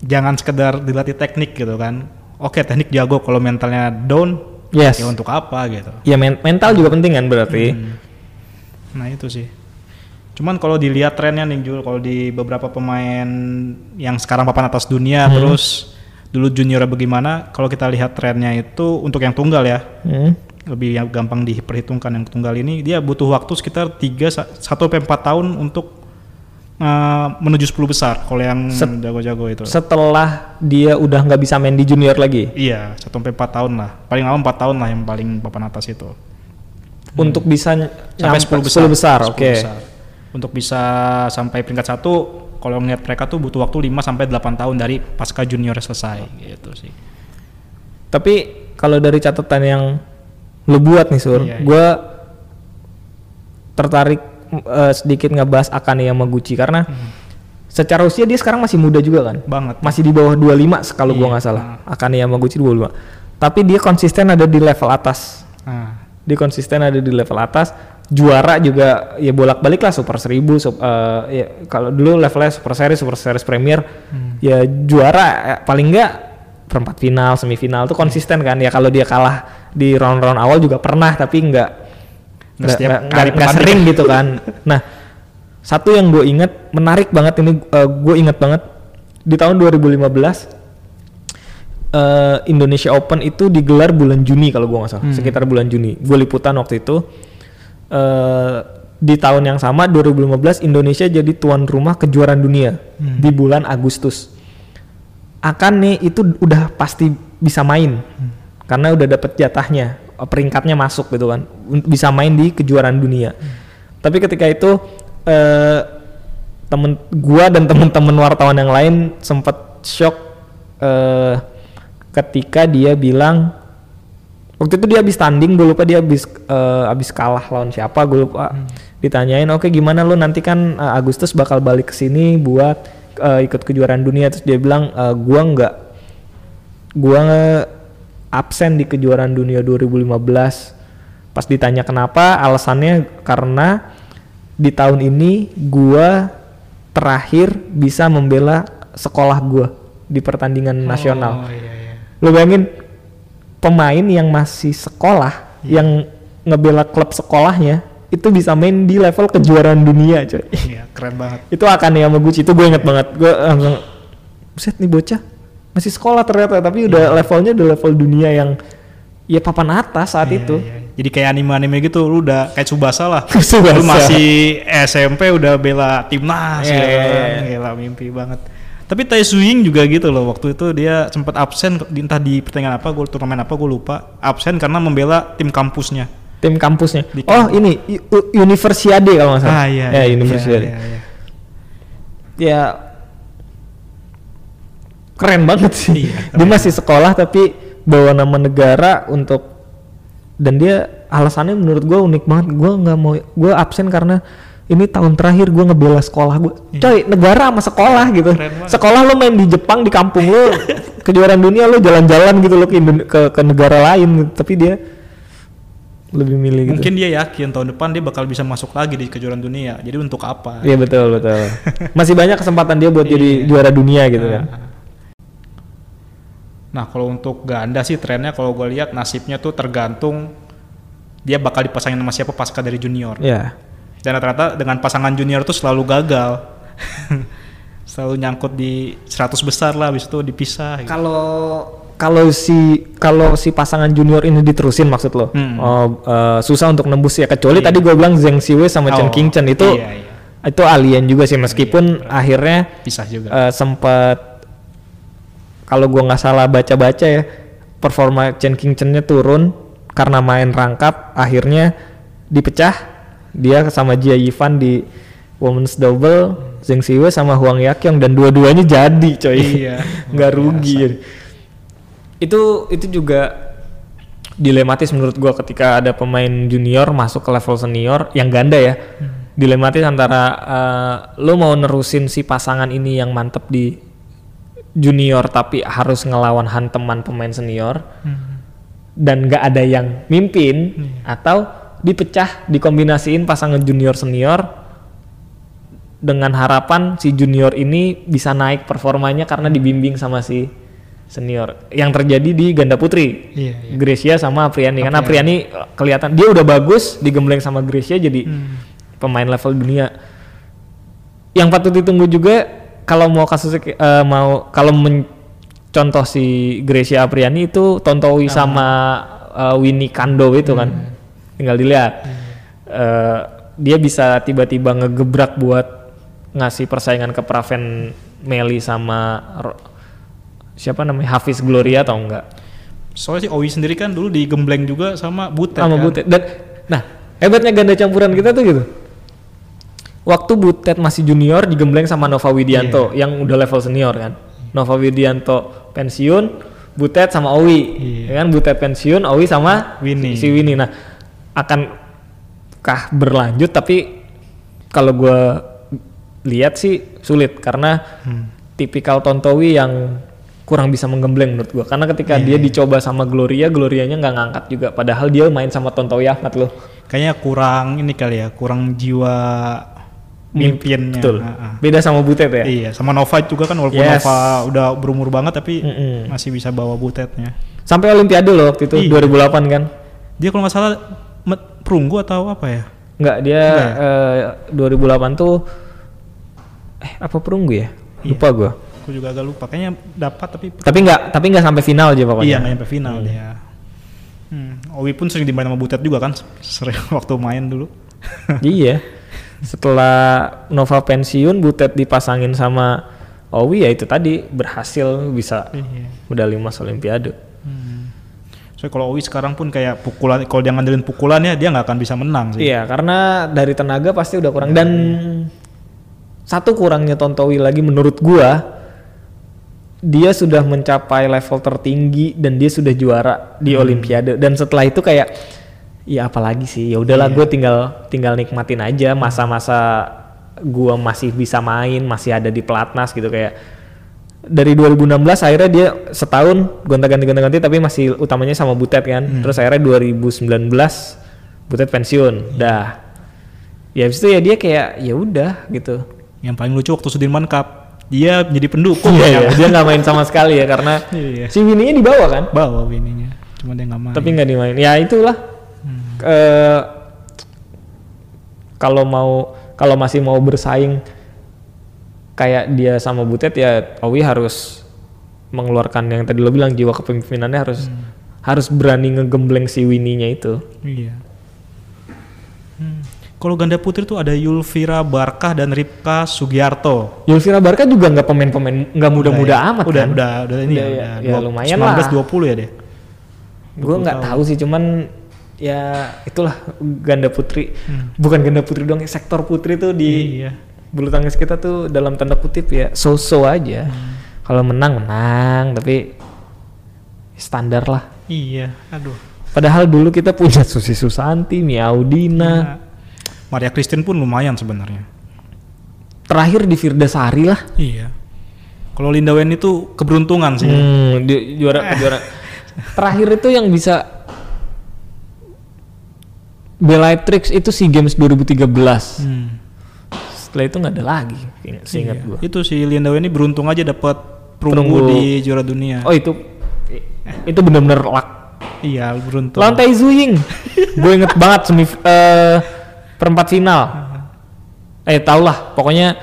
Speaker 1: jangan sekedar dilatih teknik gitu kan. Oke, teknik jago kalau mentalnya down,
Speaker 2: Yes.
Speaker 1: ya untuk apa gitu.
Speaker 2: Ya men- mental juga penting kan berarti.
Speaker 1: Hmm. Nah itu sih. Cuman kalau dilihat trennya nih Jul, kalau di beberapa pemain yang sekarang papan atas dunia, terus dulu junior bagaimana, kalau kita lihat trennya itu untuk yang tunggal ya,
Speaker 2: Hmm.
Speaker 1: lebih yang gampang diperhitungkan yang tunggal ini, dia butuh waktu sekitar 3 1 sampai 4 tahun untuk uh, menuju 10 besar. Kalau yang
Speaker 2: Set-
Speaker 1: jago-jago itu.
Speaker 2: Setelah dia udah nggak bisa main di junior lagi,
Speaker 1: Iya, 1 sampai 4 tahun lah. Paling lama 4 tahun lah yang paling papan atas itu.
Speaker 2: untuk bisa
Speaker 1: sampai
Speaker 2: nyampe
Speaker 1: 10 besar. 10
Speaker 2: oke.
Speaker 1: besar. Untuk bisa sampai peringkat satu, kalau ngeliat mereka tuh butuh waktu 5 sampai 8 tahun dari pasca junior selesai gitu sih.
Speaker 2: Tapi kalau dari catatan yang lu buat nih sur,
Speaker 1: Iya, iya.
Speaker 2: gue tertarik eh, sedikit ngebahas Akane Yamaguchi karena
Speaker 1: Hmm.
Speaker 2: secara usia dia sekarang masih muda juga kan,
Speaker 1: Banget.
Speaker 2: masih di bawah 25 kalau gua
Speaker 1: Iya,
Speaker 2: nggak salah. Akane Yamaguchi 25. Tapi dia konsisten ada di level atas.
Speaker 1: Nah,
Speaker 2: Dia konsisten ada di level atas. Juara juga ya bolak-balik lah Super 1000 sup- eh, ya kalau dulu levelnya Super Series, Super Series Premier ya juara eh, paling enggak perempat final, semifinal tuh konsisten kan ya kalau dia kalah di round-round awal juga pernah tapi enggak
Speaker 1: Nggak
Speaker 2: sering gitu kan. Nah, satu yang gue inget menarik banget ini gue inget banget di tahun 2015 eh, Indonesia Open itu digelar bulan Juni kalau gue nggak salah, sekitar bulan Juni. Gue liputan waktu itu. Eh di tahun yang sama 2015 Indonesia jadi tuan rumah kejuaraan dunia di bulan Agustus. Akan nih itu udah pasti bisa main. Karena udah dapet jatahnya, peringkatnya masuk gitu kan, bisa main di kejuaraan dunia. Tapi ketika itu eh temen gua dan temen-temen wartawan yang lain sempat shock eh ketika dia bilang waktu itu dia habis tanding gue lupa dia habis eh, habis kalah lawan siapa gue lupa. Ditanyain oke gimana lu? Nanti kan eh, Agustus bakal balik ke sini buat eh, ikut kejuaraan dunia. Terus dia bilang "Eh, gua nggak gua absen di kejuaraan dunia 2015 pas ditanya kenapa alasannya karena di tahun ini gua terakhir bisa membela sekolah gua di pertandingan nasional.
Speaker 1: Oh iya iya.
Speaker 2: lo bayangin pemain yang masih sekolah yang ngebela klub sekolahnya itu bisa main di level kejuaraan dunia coy
Speaker 1: Iya, keren banget.
Speaker 2: itu akan ya Yamaguchi itu gue inget banget gue langsung buset nih bocah masih sekolah ternyata tapi udah levelnya udah level dunia yang ya papan atas saat
Speaker 1: Iya,
Speaker 2: itu
Speaker 1: iya. Jadi kayak anime-anime gitu, lu udah kayak Subasa lah.
Speaker 2: Tsubasa.
Speaker 1: Lu masih SMP udah bela timnas, ya
Speaker 2: iya,
Speaker 1: kan?
Speaker 2: iya.
Speaker 1: Gila mimpi banget. Tapi Tai Suing juga gitu loh, waktu itu dia sempat absen di- entah di pertandingan apa, gue turnamen apa gue lupa, absen karena membela tim kampusnya.
Speaker 2: tim kampusnya
Speaker 1: Di
Speaker 2: oh ini U- U- Universiade kalau nggak salah
Speaker 1: Ah iya,
Speaker 2: ya
Speaker 1: iya,
Speaker 2: Universiade
Speaker 1: iya, iya, iya.
Speaker 2: ya keren banget sih.
Speaker 1: Iya,
Speaker 2: dia masih sekolah tapi bawa nama negara untuk dan dia alasannya menurut gue unik banget. Gue nggak mau gue absen karena ini tahun terakhir gue ngebela sekolah gue. Coy, negara sama sekolah gitu.
Speaker 1: Iya.
Speaker 2: Sekolah lo main di Jepang di kampung lo kejuaraan dunia lo jalan-jalan gitu lo ke, ke ke negara lain gitu. Tapi dia lebih milih gitu.
Speaker 1: Mungkin dia yakin tahun depan dia bakal bisa masuk lagi di kejuaraan dunia. Jadi untuk apa?
Speaker 2: Iya betul betul. Masih banyak kesempatan dia buat jadi
Speaker 1: Iya.
Speaker 2: juara dunia gitu kan.
Speaker 1: Nah kalau untuk ganda sih trennya kalau gue lihat nasibnya tuh tergantung dia bakal dipasangin sama siapa pasca dari junior.
Speaker 2: Ya.
Speaker 1: Dan rata-rata dengan pasangan junior tuh selalu gagal. selalu nyangkut di 100 besar lah habis itu dipisah gitu.
Speaker 2: Kalau kalau si kalau si pasangan junior ini diterusin maksud lo,
Speaker 1: Hmm.
Speaker 2: oh, eh, susah untuk nembus ya. Kecuali
Speaker 1: Iya.
Speaker 2: tadi gue bilang Zheng Siwei sama Chen
Speaker 1: Oh,
Speaker 2: Qingchen itu
Speaker 1: iya, iya.
Speaker 2: itu alien juga sih meskipun akhirnya
Speaker 1: Pisah juga.
Speaker 2: eh, sempat kalau gua nggak salah baca-baca ya performa Chen Qingchen-nya turun karena main rangkap akhirnya dipecah dia sama Jia Yifan di women's double Zheng Siwei sama Huang Yaqiong dan dua-duanya jadi coy.
Speaker 1: Iya,
Speaker 2: nggak rugi itu itu juga dilematis menurut gua ketika ada pemain junior masuk ke level senior yang ganda ya. Dilematis antara eh, lo mau nerusin si pasangan ini yang mantep di junior tapi harus ngelawan hanteman pemain senior
Speaker 1: Hmm.
Speaker 2: dan nggak ada yang mimpin atau dipecah dikombinasiin pasangan junior senior dengan harapan si junior ini bisa naik performanya karena dibimbing sama si senior. Yang terjadi di ganda putri.
Speaker 1: Iya, iya.
Speaker 2: Gracia sama Apriani. Karena Apriani. Eh, kelihatan dia udah bagus digembleng sama Gracia jadi
Speaker 1: Hmm.
Speaker 2: pemain level dunia. Yang patut ditunggu juga kalau mau kasus eh, mau kalau mencontoh si Gracia Apriani itu Tontowi sama. eh, Winnie Kando itu kan tinggal dilihat. Eh, dia bisa tiba-tiba ngegebrak buat ngasih persaingan ke Praven Meli sama Ro- siapa namanya Hafiz Gloria atau enggak?
Speaker 1: Soalnya si Owi sendiri kan dulu digembleng juga sama Butet
Speaker 2: sama
Speaker 1: kan.
Speaker 2: Butet. Dan nah hebatnya ganda campuran kita tuh gitu. Waktu Butet masih junior digembleng sama Nova Widianto
Speaker 1: Iya.
Speaker 2: yang udah level senior kan. Nova Widianto pensiun Butet sama Owi. Ya kan Butet pensiun Owi sama
Speaker 1: Winnie.
Speaker 2: si Winnie. Nah akankah berlanjut tapi kalau gua lihat sih sulit karena
Speaker 1: Hmm.
Speaker 2: tipikal Tontowi yang kurang bisa menggembleng menurut gua karena ketika
Speaker 1: Iya.
Speaker 2: dia dicoba sama Gloria Glorianya nggak ngangkat juga padahal dia main sama Tontowi Ahmad loh
Speaker 1: Kayaknya kurang ini kali ya, kurang jiwa mimpinnya.
Speaker 2: betul
Speaker 1: Ah, ah.
Speaker 2: beda sama Butet ya
Speaker 1: Iya, sama Nova juga kan walaupun
Speaker 2: Yes.
Speaker 1: Nova udah berumur banget tapi
Speaker 2: Mm-mm.
Speaker 1: masih bisa bawa butetnya.
Speaker 2: sampai Olimpiade loh waktu itu
Speaker 1: Iya.
Speaker 2: 2008 kan
Speaker 1: Dia kalau nggak salah perunggu atau apa ya?
Speaker 2: nggak dia
Speaker 1: Nggak
Speaker 2: eh, 2008 tuh eh apa perunggu ya
Speaker 1: Iya.
Speaker 2: lupa gua
Speaker 1: Aku juga agak lupa. Kayaknya dapat tapi
Speaker 2: tapi nggak tapi nggak sampai final aja pokoknya
Speaker 1: iya nggak nyampe final dia. Hmm. Owi pun sering dimain sama Butet juga kan, sering waktu main dulu.
Speaker 2: iya setelah Nova pensiun Butet dipasangin sama Owi ya itu tadi berhasil bisa
Speaker 1: Iya.
Speaker 2: medali emas Olimpiade
Speaker 1: Hmm. So kalau Owi sekarang pun kayak pukulan, kalau dia ngandelin pukulannya dia nggak akan bisa menang sih.
Speaker 2: Iya, karena dari tenaga pasti udah kurang. Dan satu kurangnya Tontowi lagi menurut gua dia sudah mencapai level tertinggi dan dia sudah juara di Olimpiade. Dan setelah itu kayak ya apalagi sih? Ya udahlah gue tinggal tinggal nikmatin aja masa-masa gua masih bisa main masih ada di pelatnas gitu. Kayak dari 2016 akhirnya dia setahun gonta-ganti gonta-ganti tapi masih utamanya sama Butet kan. Terus akhirnya 2019 Butet pensiun. Dah. Ya habis itu ya dia kayak ya udah gitu.
Speaker 1: Yang paling lucu waktu Sudirman Cup dia menjadi pendukung
Speaker 2: iya,
Speaker 1: ya.
Speaker 2: iya, dia nggak main sama sekali ya karena
Speaker 1: Iya.
Speaker 2: si Winnie di bawah kan?
Speaker 1: Bawa ininya, cuma dia nggak main.
Speaker 2: tapi nggak dimain ya itulah.
Speaker 1: Hmm.
Speaker 2: Eh, kalau mau kalau masih mau bersaing kayak dia sama Butet ya Owi harus mengeluarkan yang tadi lo bilang jiwa kepemimpinannya harus
Speaker 1: Hmm.
Speaker 2: harus berani ngegembleng si Winnie-nya itu
Speaker 1: Iya. Hmm. Kalau ganda putri tuh ada Yulvira Barkah dan Ripka Sugiarto.
Speaker 2: Yulvira Barca juga nggak pemain-pemain nggak muda-muda
Speaker 1: ya?
Speaker 2: amat
Speaker 1: udah,
Speaker 2: kan
Speaker 1: Udah, udah ini
Speaker 2: Udah
Speaker 1: ya,
Speaker 2: ya, ya
Speaker 1: dua-
Speaker 2: lumayan
Speaker 1: 19
Speaker 2: lah.
Speaker 1: 20 ya deh.
Speaker 2: gue nggak tahu sih cuman ya itulah ganda putri bukan ganda putri dong sektor putri tuh di
Speaker 1: Iya.
Speaker 2: Bulu tangkis kita tuh dalam tanda kutip ya so-so aja kalau menang menang tapi standar lah
Speaker 1: Iya, aduh.
Speaker 2: padahal dulu kita punya Susi Susanti Miaudina
Speaker 1: Nah, Maria Christine pun lumayan sebenarnya.
Speaker 2: terakhir di Firda Sari lah
Speaker 1: Iya. Kalau Linda Wen itu keberuntungan sih.
Speaker 2: hmm, di- juara juara terakhir itu yang bisa Bellatrix itu SEA Games 2013
Speaker 1: Hmm.
Speaker 2: Setelah itu nggak ada lagi ingat seingat
Speaker 1: Iya.
Speaker 2: gua
Speaker 1: Itu si Linda Wen ini beruntung aja dapat perunggu
Speaker 2: Perunggu.
Speaker 1: di juara dunia.
Speaker 2: oh itu itu benar-benar luck
Speaker 1: Iya, beruntung.
Speaker 2: lawan Tai Zuying. gue inget banget semi eh, perempat final. Eh tau lah, pokoknya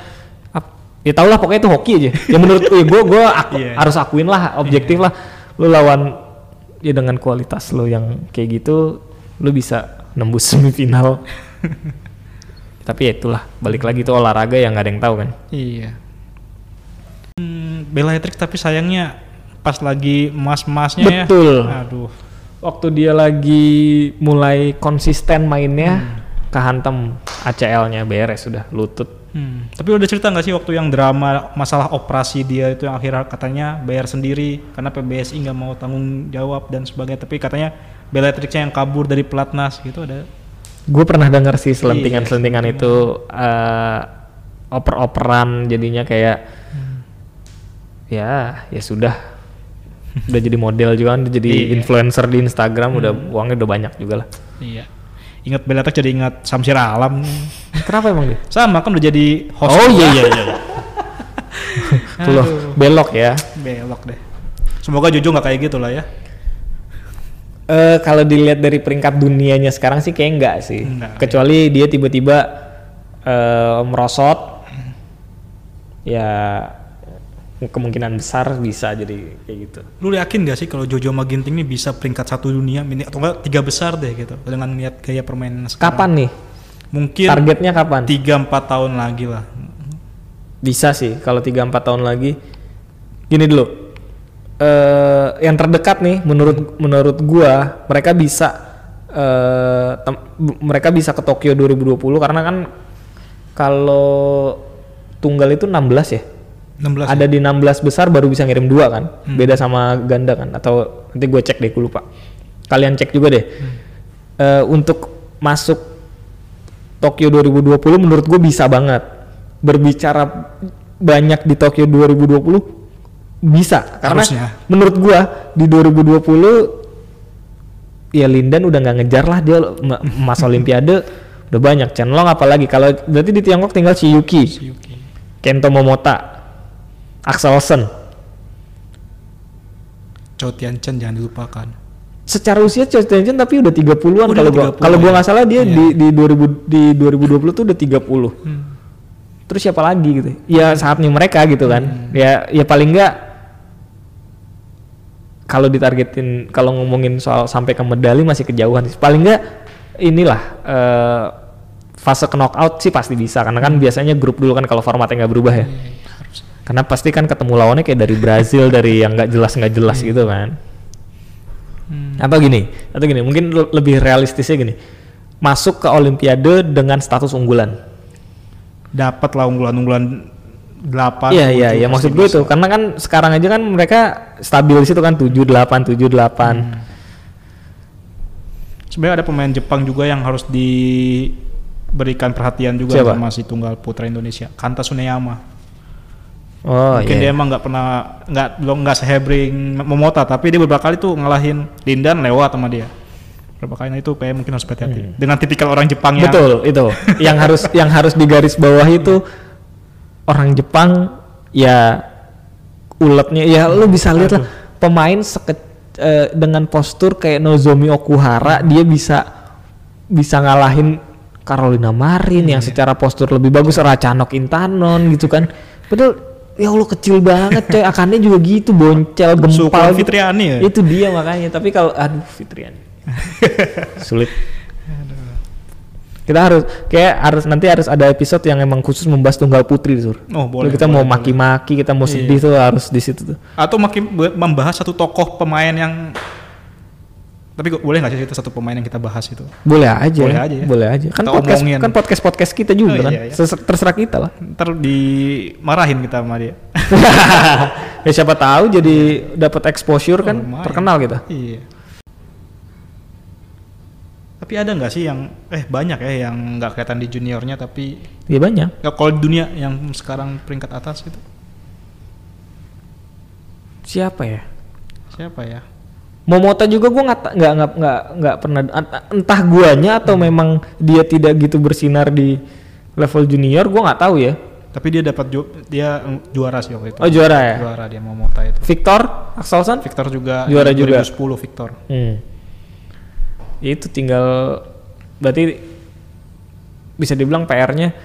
Speaker 2: ya tau lah pokoknya itu hoki aja. Ya menurut gue, gue gue aku-
Speaker 1: Iya.
Speaker 2: harus akuin lah, objektif lah. Lu lawan ya dengan kualitas lo yang kayak gitu, lu bisa nembus semifinal. Tapi ya itulah, balik lagi tuh olahraga yang nggak ada yang tahu kan.
Speaker 1: Iya. Hmm, Bella hat tapi sayangnya pas lagi emas-emasnya ya.
Speaker 2: Betul.
Speaker 1: Aduh.
Speaker 2: Waktu dia lagi mulai konsisten mainnya, kehantem ACL-nya beres sudah lutut.
Speaker 1: Hmm. Tapi udah cerita nggak sih waktu yang drama masalah operasi dia itu yang akhirnya katanya bayar sendiri karena PBSI nggak mau tanggung jawab dan sebagainya. Tapi katanya Bella Trixnya yang kabur dari pelatnas gitu ada.
Speaker 2: Gue pernah dengar sih selentingan-selentingan
Speaker 1: Iya,
Speaker 2: itu eh, oper-operan jadinya kayak
Speaker 1: Hmm.
Speaker 2: ya ya sudah udah jadi model juga kan jadi
Speaker 1: Iya. Hmm.
Speaker 2: influencer di Instagram udah uangnya udah banyak juga lah.
Speaker 1: Iya. Ingat Bella Trix jadi ingat Samsir Alam.
Speaker 2: Kenapa emang dia?
Speaker 1: Sama kan udah jadi host.
Speaker 2: Oh iya iya iya. Tuh belok ya.
Speaker 1: Belok deh. Semoga Jojo nggak kayak gitu lah ya.
Speaker 2: Eh kalau dilihat dari peringkat dunianya sekarang sih kayak enggak sih.
Speaker 1: Enggak,
Speaker 2: Kecuali dia tiba-tiba eh, merosot. Ya kemungkinan besar bisa jadi kayak gitu.
Speaker 1: Lu yakin gak sih kalau Jojo sama Ginting ini bisa peringkat satu dunia mini atau enggak tiga besar deh gitu dengan lihat gaya permainan sekarang?
Speaker 2: Kapan nih?
Speaker 1: Mungkin
Speaker 2: Targetnya kapan?
Speaker 1: tiga empat tahun lagi lah.
Speaker 2: Bisa sih kalau 3 4 tahun lagi. Gini dulu. Eh yang terdekat nih menurut menurut gua mereka bisa bu- mereka bisa ke Tokyo 2020 karena kan kalau tunggal itu 16 ya.
Speaker 1: 16
Speaker 2: Ada di 16 besar baru bisa ngirim dua kan. Beda sama ganda kan atau nanti gue cek deh gue lupa. Kalian cek juga deh. Eh, untuk masuk Tokyo 2020 menurut gue bisa banget. Berbicara banyak di Tokyo 2020 bisa karena
Speaker 1: Harusnya.
Speaker 2: menurut gua di 2020 ya Lindan udah nggak ngejar lah dia ma- emas olimpiade udah banyak Chenlong apalagi kalau berarti di Tiongkok tinggal si Yuki
Speaker 1: Si Yuki.
Speaker 2: Kento Momota Axelsen
Speaker 1: Chow Tian Chen jangan dilupakan.
Speaker 2: secara usia Choi Tae-jun tapi udah 30-an
Speaker 1: Udah
Speaker 2: kalau gua
Speaker 1: 30
Speaker 2: kalau gua nggak salah dia
Speaker 1: Iya.
Speaker 2: di di 2000 di 2020 tuh udah 30
Speaker 1: Hmm.
Speaker 2: terus siapa lagi gitu ya saatnya mereka gitu kan
Speaker 1: Hmm.
Speaker 2: ya ya paling enggak kalau ditargetin kalau ngomongin soal sampai ke medali masih kejauhan sih. Paling enggak inilah eh, fase ke knockout sih pasti bisa. Karena kan biasanya grup dulu kan kalau formatnya nggak berubah ya. Karena pasti kan ketemu lawannya kayak dari Brazil dari yang nggak jelas nggak jelas gitu kan.
Speaker 1: Hmm.
Speaker 2: apa gini atau gini mungkin le- lebih realistisnya gini. Masuk ke Olimpiade dengan status unggulan.
Speaker 1: Dapat lah unggulan-unggulan 8
Speaker 2: Iya iya iya maksud gue itu karena kan sekarang aja kan mereka stabil di situ kan 78 78.
Speaker 1: Sebenarnya ada pemain Jepang juga yang harus diberikan perhatian juga
Speaker 2: Siapa?
Speaker 1: sama si tunggal putra Indonesia, Kanta Suneyama.
Speaker 2: Oh
Speaker 1: Mungkin dia
Speaker 2: iya.
Speaker 1: emang nggak pernah nggak belum nggak sehebring Momota, tapi dia beberapa kali tuh ngalahin Lindan lewat sama dia. Beberapa kali nah itu kayak mungkin harus hati-hati. Dengan tipikal orang Jepang yang
Speaker 2: Hmm. Betul itu yang harus yang harus digaris bawah itu orang Jepang ya uletnya ya lu bisa lihat lah. pemain seke, eh, dengan postur kayak Nozomi Okuhara dia bisa bisa ngalahin Carolina Marin yang secara postur lebih bagus Racanok Intanon gitu kan. Padahal ya Allah kecil banget coy. Akannya juga gitu boncel gempal.
Speaker 1: Fitriani ya?
Speaker 2: itu dia makanya. Tapi kalau aduh Fitriani. Sulit kita harus kayak harus nanti harus ada episode yang emang khusus membahas tunggal putri sur
Speaker 1: Oh, boleh,
Speaker 2: kita
Speaker 1: boleh,
Speaker 2: mau maki-maki kita mau sedih tuh harus di situ tuh
Speaker 1: atau makin bu- membahas satu tokoh pemain yang tapi kok boleh nggak sih itu satu pemain yang kita bahas itu?
Speaker 2: boleh aja
Speaker 1: Boleh aja ya.
Speaker 2: boleh aja kan
Speaker 1: Kita
Speaker 2: podcast
Speaker 1: omongin.
Speaker 2: kan podcast podcast kita juga
Speaker 1: Oh,
Speaker 2: kan
Speaker 1: iya, iya.
Speaker 2: Ses- terserah kita lah
Speaker 1: Ntar dimarahin kita sama dia.
Speaker 2: ya siapa tahu jadi dapat exposure kan
Speaker 1: Oh, lumayan.
Speaker 2: terkenal kita
Speaker 1: Iya. Tapi ada nggak sih yang eh banyak ya yang nggak kelihatan di juniornya tapi
Speaker 2: ya banyak
Speaker 1: ya kalau di dunia yang sekarang peringkat atas itu
Speaker 2: siapa ya
Speaker 1: siapa ya?
Speaker 2: Momota juga gue nggak nggak nggak nggak nggak pernah ent- entah guanya atau memang dia tidak gitu bersinar di level junior gue nggak tahu ya
Speaker 1: Tapi dia dapat ju- dia mm, juara sih waktu itu.
Speaker 2: oh juara ya
Speaker 1: Juara dia Momota itu.
Speaker 2: Victor Axelsen
Speaker 1: Victor juga
Speaker 2: Juara juga.
Speaker 1: 2010 Victor.
Speaker 2: Hmm. Itu tinggal berarti bisa dibilang PR-nya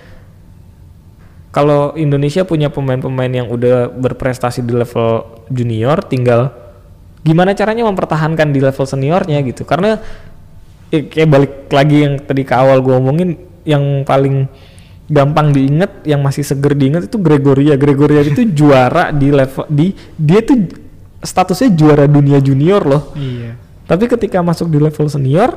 Speaker 2: kalau Indonesia punya pemain-pemain yang udah berprestasi di level junior tinggal gimana caranya mempertahankan di level seniornya gitu. Karena eh, kayak balik lagi yang tadi ke awal gue omongin yang paling gampang diinget yang masih seger diinget itu Gregoria. Gregoria itu juara di level di dia tuh statusnya juara dunia junior loh.
Speaker 1: Iya.
Speaker 2: Tapi ketika masuk di level senior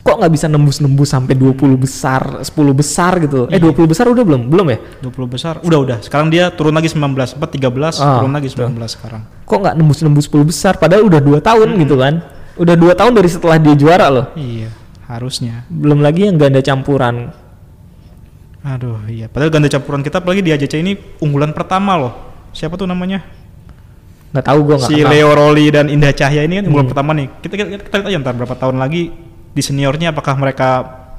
Speaker 2: kok nggak bisa nembus-nembus sampai 20 besar 10 besar gitu eh 20 besar udah belum belum ya
Speaker 1: 20 besar. Udah udah. Sekarang dia turun lagi 19, sempat 13,
Speaker 2: Ah,
Speaker 1: turun lagi 19 sekarang.
Speaker 2: kok nggak nembus-nembus 10 besar padahal udah dua tahun gitu kan udah dua tahun dari setelah dia juara loh
Speaker 1: Iya, harusnya.
Speaker 2: belum lagi yang ganda campuran
Speaker 1: Aduh, iya. Padahal ganda campuran kita apalagi di AJC ini unggulan pertama loh. Siapa tuh namanya?
Speaker 2: Nggak tahu gue nggak
Speaker 1: si
Speaker 2: kenal
Speaker 1: Leo Roli dan Indah Cahya ini kan unggulan pertama nih. Kita, kita, kita lihat aja ntar berapa tahun lagi di seniornya apakah mereka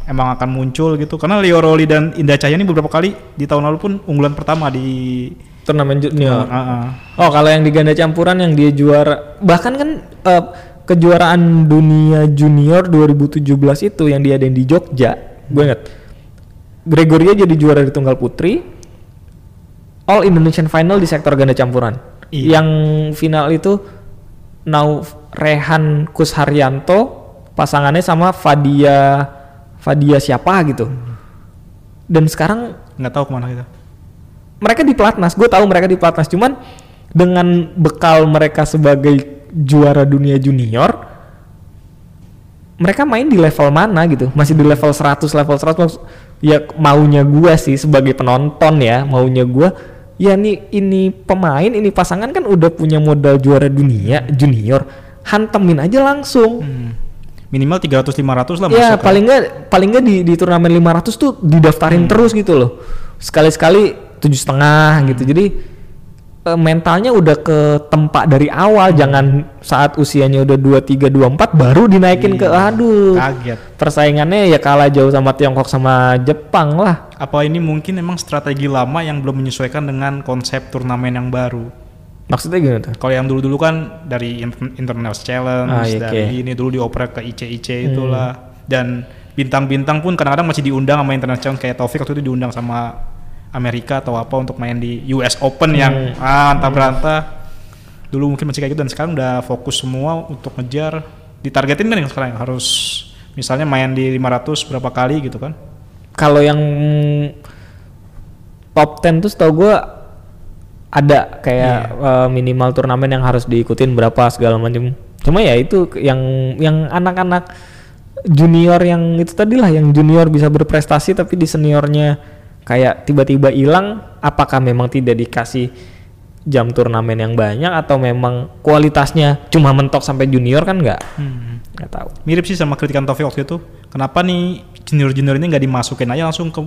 Speaker 1: emang akan muncul gitu. Karena Leo Roli dan Indah Cahya ini beberapa kali di tahun lalu pun unggulan pertama di
Speaker 2: turnamen junior
Speaker 1: Ah, ah.
Speaker 2: oh kalau yang di ganda campuran yang dia juara bahkan kan eh, kejuaraan dunia junior 2017 itu yang diadain di Jogja gue inget Gregoria jadi juara di tunggal putri All Indonesian Final di sektor ganda campuran
Speaker 1: Iya.
Speaker 2: yang final itu Nau Rehan Kusharyanto pasangannya sama Fadia Fadia siapa gitu. Dan sekarang
Speaker 1: nggak tahu ke mana kita.
Speaker 2: mereka di pelatnas gue tahu mereka di pelatnas. Cuman dengan bekal mereka sebagai juara dunia junior mereka main di level mana gitu? Masih di level 100 level 100 Maksud- ya maunya gue sih sebagai penonton ya maunya gue ya nih ini pemain ini pasangan kan udah punya modal juara dunia junior hantemin aja langsung
Speaker 1: Hmm. Minimal 300 500 lah
Speaker 2: Ya
Speaker 1: masuk.
Speaker 2: paling nggak paling nggak di, di turnamen 500 tuh didaftarin terus gitu loh. Sekali-sekali tujuh setengah gitu. Jadi eh, mentalnya udah ke tempat dari awal. Jangan saat usianya udah 23 24 baru dinaikin ke aduh.
Speaker 1: Kaget.
Speaker 2: Persaingannya ya kalah jauh sama Tiongkok sama Jepang lah.
Speaker 1: Apa ini mungkin emang strategi lama yang belum menyesuaikan dengan konsep turnamen yang baru?
Speaker 2: Maksudnya gimana tuh?
Speaker 1: Kalau yang dulu-dulu kan dari in- International Challenge,
Speaker 2: Ah, iya,
Speaker 1: dari.
Speaker 2: Hmm.
Speaker 1: ini dulu dioprek ke IC-IC itulah. Dan bintang-bintang pun kadang-kadang masih diundang sama International Challenge kayak Taufik waktu itu diundang sama Amerika atau apa untuk main di US Open yang
Speaker 2: Hmm.
Speaker 1: ah antah berantah. Dulu mungkin masih kayak gitu dan sekarang udah fokus semua untuk ngejar ditargetin kan yang sekarang harus misalnya main di 500 berapa kali gitu kan.
Speaker 2: Kalau yang top 10 tuh setahu gue ada kayak eh, minimal turnamen yang harus diikutin berapa segala macam. Cuma ya itu yang yang anak-anak junior yang itu tadi lah yang junior bisa berprestasi tapi di seniornya kayak tiba-tiba hilang apakah memang tidak dikasih jam turnamen yang banyak atau memang kualitasnya cuma mentok sampai junior kan nggak
Speaker 1: Hmm.
Speaker 2: nggak tahu
Speaker 1: Mirip sih sama kritikan Taufik waktu itu. Kenapa nih junior-junior ini nggak dimasukin aja langsung ke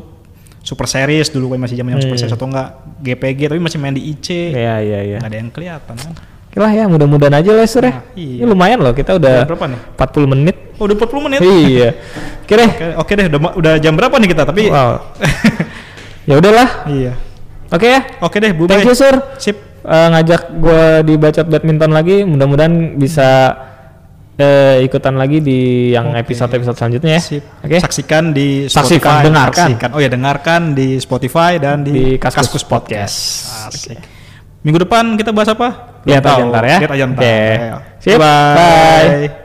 Speaker 1: Super Series dulu kayak masih zaman
Speaker 2: Hmm.
Speaker 1: Super Series atau enggak GPG tapi masih main di IC.
Speaker 2: ya ya ya
Speaker 1: Nggak ada yang kelihatan kan.
Speaker 2: Oke lah ya mudah-mudahan aja lah ya
Speaker 1: Nah, iya.
Speaker 2: ini lumayan loh kita udah
Speaker 1: Udah berapa nih?
Speaker 2: 40 menit
Speaker 1: Oh, udah 40 menit.
Speaker 2: iya oke deh
Speaker 1: Oke, oke deh, udah, udah jam berapa nih kita? Tapi
Speaker 2: wow ya udahlah
Speaker 1: iya.
Speaker 2: oke ya
Speaker 1: Oke deh, Bu
Speaker 2: thank you Sur
Speaker 1: Sip.
Speaker 2: Eh, ngajak gue di bacot badminton lagi mudah-mudahan bisa eh, ikutan lagi di yang episode-episode selanjutnya ya
Speaker 1: Sip.
Speaker 2: oke
Speaker 1: Saksikan di
Speaker 2: Saksikan,
Speaker 1: Spotify.
Speaker 2: dengarkan.
Speaker 1: Saksikan. Oh ya, dengarkan di Spotify dan di,
Speaker 2: Di Kaskus
Speaker 1: Kaskus,
Speaker 2: Podcast.
Speaker 1: Podcast. Asik. Minggu depan kita bahas apa?
Speaker 2: Lihat aja ntar ya.
Speaker 1: Lihat aja ntar.
Speaker 2: Oke.
Speaker 1: Ayo.
Speaker 2: Sip.
Speaker 1: Bye.
Speaker 2: Bye.